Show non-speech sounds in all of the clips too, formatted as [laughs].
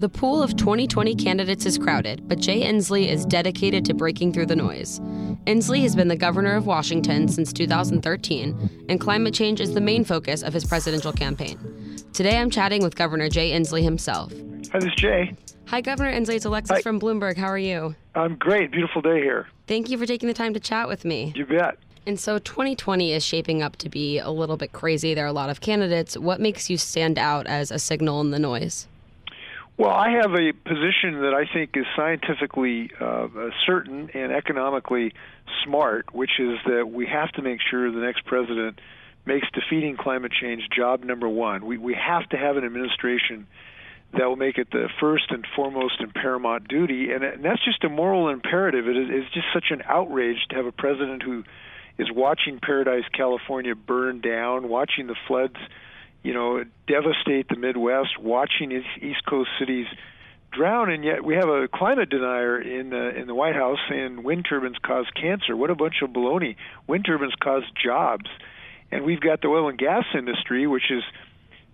The pool of 2020 candidates is crowded, but Jay Inslee is dedicated to breaking through the noise. Inslee has been the governor of Washington since 2013, and climate change is the main focus of his presidential campaign. Today I'm chatting with Governor Jay Inslee himself. Hi, this is Jay. Hi, Governor Inslee. It's Alexis Hi. from Bloomberg. How are you? I'm great. Beautiful day here. Thank you for taking the time to chat with me. You bet. And so 2020 is shaping up to be a little bit crazy. There are a lot of candidates. What makes you stand out as a signal in the noise? Well, I have a position that I think is scientifically uh, certain and economically smart, which is that we have to make sure the next president makes defeating climate change job number one. We we have to have an administration that will make it the first and foremost and paramount duty, and, and that's just a moral imperative. It is it's just such an outrage to have a president who is watching Paradise, California burn down, watching the floods you know, devastate the Midwest, watching East Coast cities drown, and yet we have a climate denier in the in the White House saying wind turbines cause cancer. What a bunch of baloney! Wind turbines cause jobs, and we've got the oil and gas industry, which is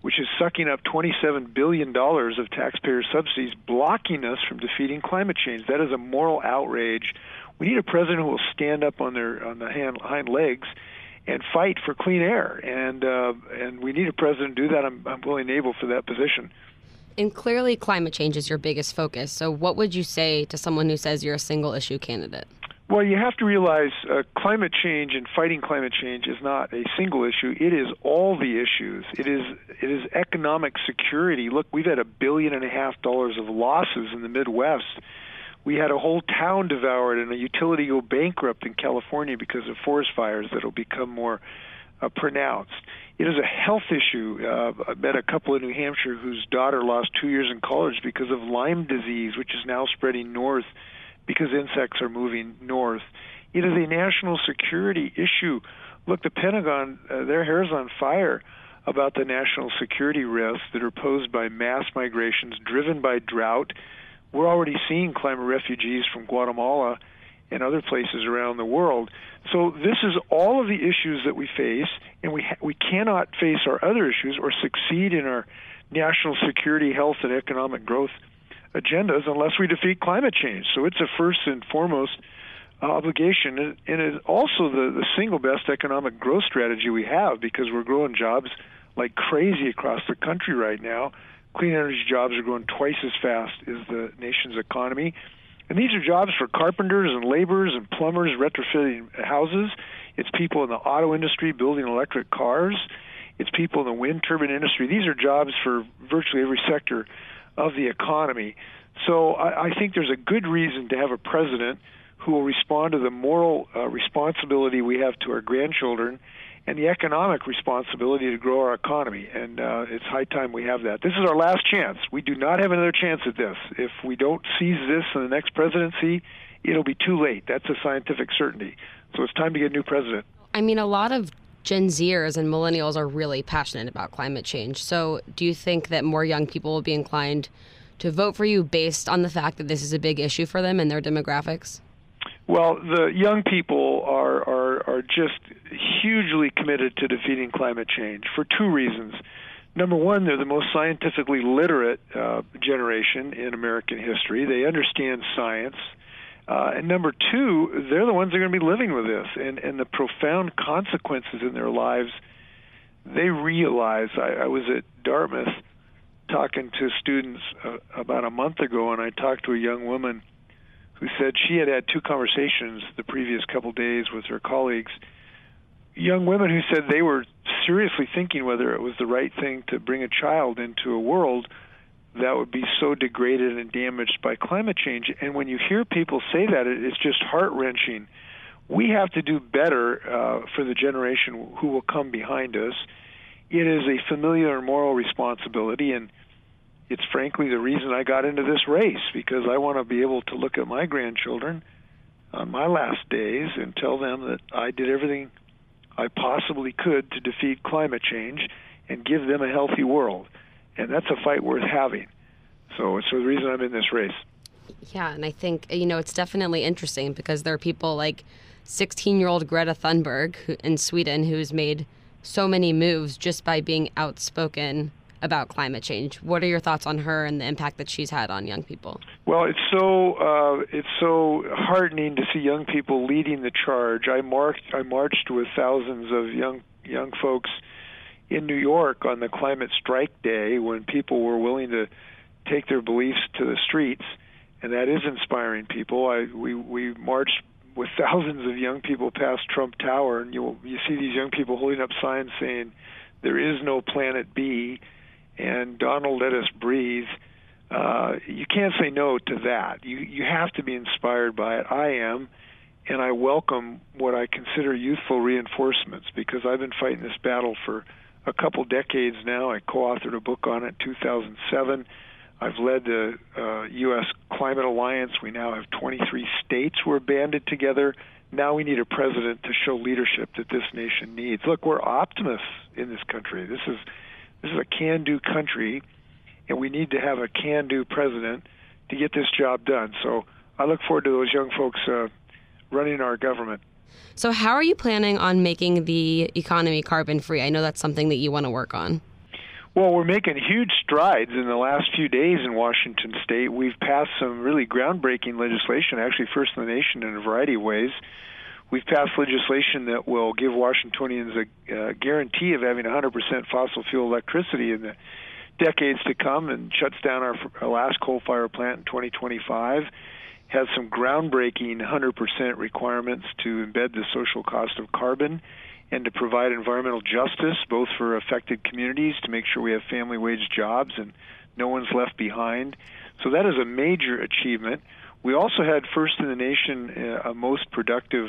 which is sucking up 27 billion dollars of taxpayer subsidies, blocking us from defeating climate change. That is a moral outrage. We need a president who will stand up on their on the hand, hind legs and fight for clean air. And uh, and we need a president to do that. I'm, I'm willing and able for that position. And clearly, climate change is your biggest focus. So, what would you say to someone who says you're a single issue candidate? Well, you have to realize uh, climate change and fighting climate change is not a single issue. It is all the issues. It is it is economic security. Look, we've had a billion and a half dollars of losses in the Midwest we had a whole town devoured and a utility go bankrupt in California because of forest fires that will become more uh, pronounced. It is a health issue. Uh, I met a couple in New Hampshire whose daughter lost two years in college because of Lyme disease, which is now spreading north because insects are moving north. It is a national security issue. Look, the Pentagon, uh, their hair's on fire about the national security risks that are posed by mass migrations driven by drought we're already seeing climate refugees from Guatemala and other places around the world. So this is all of the issues that we face, and we ha- we cannot face our other issues or succeed in our national security, health, and economic growth agendas unless we defeat climate change. So it's a first and foremost obligation, and it is also the, the single best economic growth strategy we have because we're growing jobs like crazy across the country right now clean energy jobs are growing twice as fast as the nation's economy. And these are jobs for carpenters and laborers and plumbers retrofitting houses. It's people in the auto industry building electric cars. It's people in the wind turbine industry. These are jobs for virtually every sector of the economy. So I, I think there's a good reason to have a president who will respond to the moral uh, responsibility we have to our grandchildren and the economic responsibility to grow our economy. And uh, it's high time we have that. This is our last chance. We do not have another chance at this. If we don't seize this in the next presidency, it'll be too late. That's a scientific certainty. So it's time to get a new president. I mean, a lot of Gen Zers and millennials are really passionate about climate change. So do you think that more young people will be inclined to vote for you based on the fact that this is a big issue for them and their demographics? Well, the young people are, are, are just hugely committed to defeating climate change for two reasons. Number one, they're the most scientifically literate uh, generation in American history. They understand science. Uh, and number two, they're the ones that are going to be living with this and, and the profound consequences in their lives. They realize. I, I was at Dartmouth talking to students uh, about a month ago, and I talked to a young woman who said she had had two conversations the previous couple days with her colleagues, young women who said they were seriously thinking whether it was the right thing to bring a child into a world that would be so degraded and damaged by climate change. And when you hear people say that, it's just heart wrenching. We have to do better uh, for the generation who will come behind us. It is a familiar moral responsibility, and it's frankly the reason I got into this race because I want to be able to look at my grandchildren on my last days and tell them that I did everything I possibly could to defeat climate change and give them a healthy world. And that's a fight worth having. So it's the reason I'm in this race. Yeah, and I think, you know, it's definitely interesting because there are people like 16 year old Greta Thunberg in Sweden who's made so many moves just by being outspoken about climate change. What are your thoughts on her and the impact that she's had on young people? Well, it's so uh, it's so heartening to see young people leading the charge. I marched I marched with thousands of young young folks in New York on the climate strike day when people were willing to take their beliefs to the streets, and that is inspiring people. I we we marched with thousands of young people past Trump Tower, and you you see these young people holding up signs saying, "There is no Planet B," and "Donald, let us breathe." Uh, you can't say no to that. You you have to be inspired by it. I am, and I welcome what I consider youthful reinforcements because I've been fighting this battle for a couple decades now. I co-authored a book on it in 2007. I've led the uh, U.S. Climate Alliance. We now have 23 states who are banded together. Now we need a president to show leadership that this nation needs. Look, we're optimists in this country. This is this is a can-do country, and we need to have a can-do president to get this job done. So I look forward to those young folks uh, running our government. So, how are you planning on making the economy carbon free? I know that's something that you want to work on. Well, we're making huge strides in the last few days in Washington state. We've passed some really groundbreaking legislation, actually first in the nation in a variety of ways. We've passed legislation that will give Washingtonians a uh, guarantee of having 100% fossil fuel electricity in the decades to come and shuts down our, our last coal fired plant in 2025 has some groundbreaking 100% requirements to embed the social cost of carbon and to provide environmental justice both for affected communities to make sure we have family wage jobs and no one's left behind. So that is a major achievement. We also had first in the nation uh, a most productive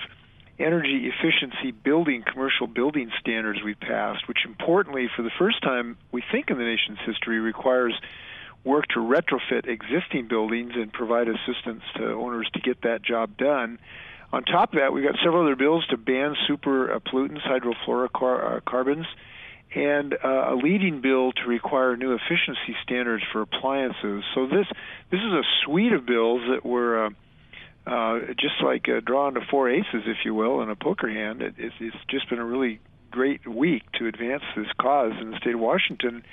energy efficiency building commercial building standards we passed, which importantly for the first time we think in the nation's history requires work to retrofit existing buildings and provide assistance to owners to get that job done. On top of that, we've got several other bills to ban super uh, pollutants, hydrofluorocarbons, and uh, a leading bill to require new efficiency standards for appliances. So this this is a suite of bills that were uh, just like uh, drawing to four aces, if you will, in a poker hand. It, it's, it's just been a really great week to advance this cause in the state of Washington.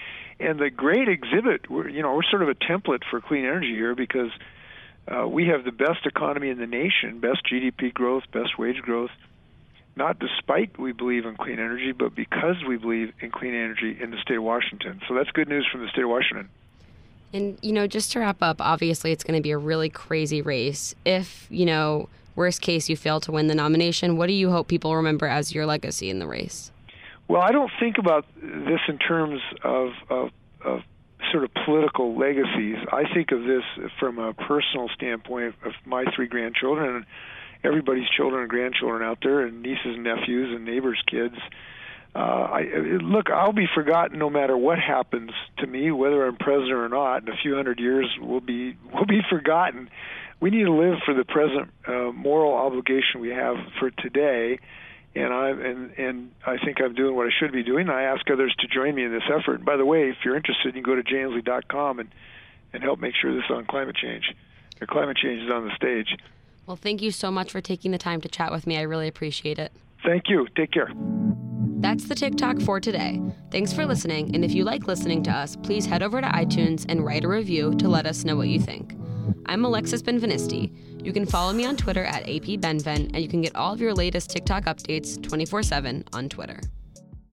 And the great exhibit, we're, you know, we're sort of a template for clean energy here because uh, we have the best economy in the nation, best GDP growth, best wage growth, not despite we believe in clean energy, but because we believe in clean energy in the state of Washington. So that's good news from the state of Washington. And, you know, just to wrap up, obviously it's going to be a really crazy race. If, you know, worst case you fail to win the nomination, what do you hope people remember as your legacy in the race? Well, I don't think about this in terms of, of, of sort of political legacies. I think of this from a personal standpoint of my three grandchildren and everybody's children and grandchildren out there, and nieces and nephews and neighbors' kids. Uh, I, look, I'll be forgotten no matter what happens to me, whether I'm president or not. In a few hundred years, we'll be [laughs] we'll be forgotten. We need to live for the present uh, moral obligation we have for today and I and and I think I'm doing what I should be doing. I ask others to join me in this effort. And by the way, if you're interested, you can go to jayinslee.com and and help make sure this is on climate change. The climate change is on the stage. Well, thank you so much for taking the time to chat with me. I really appreciate it. Thank you. Take care. That's the TicToc for today. Thanks for listening, and if you like listening to us, please head over to iTunes and write a review to let us know what you think. I'm Alexis Benveniste. You can follow me on Twitter at APBenven, and you can get all of your latest TicToc updates 24 7 on Twitter.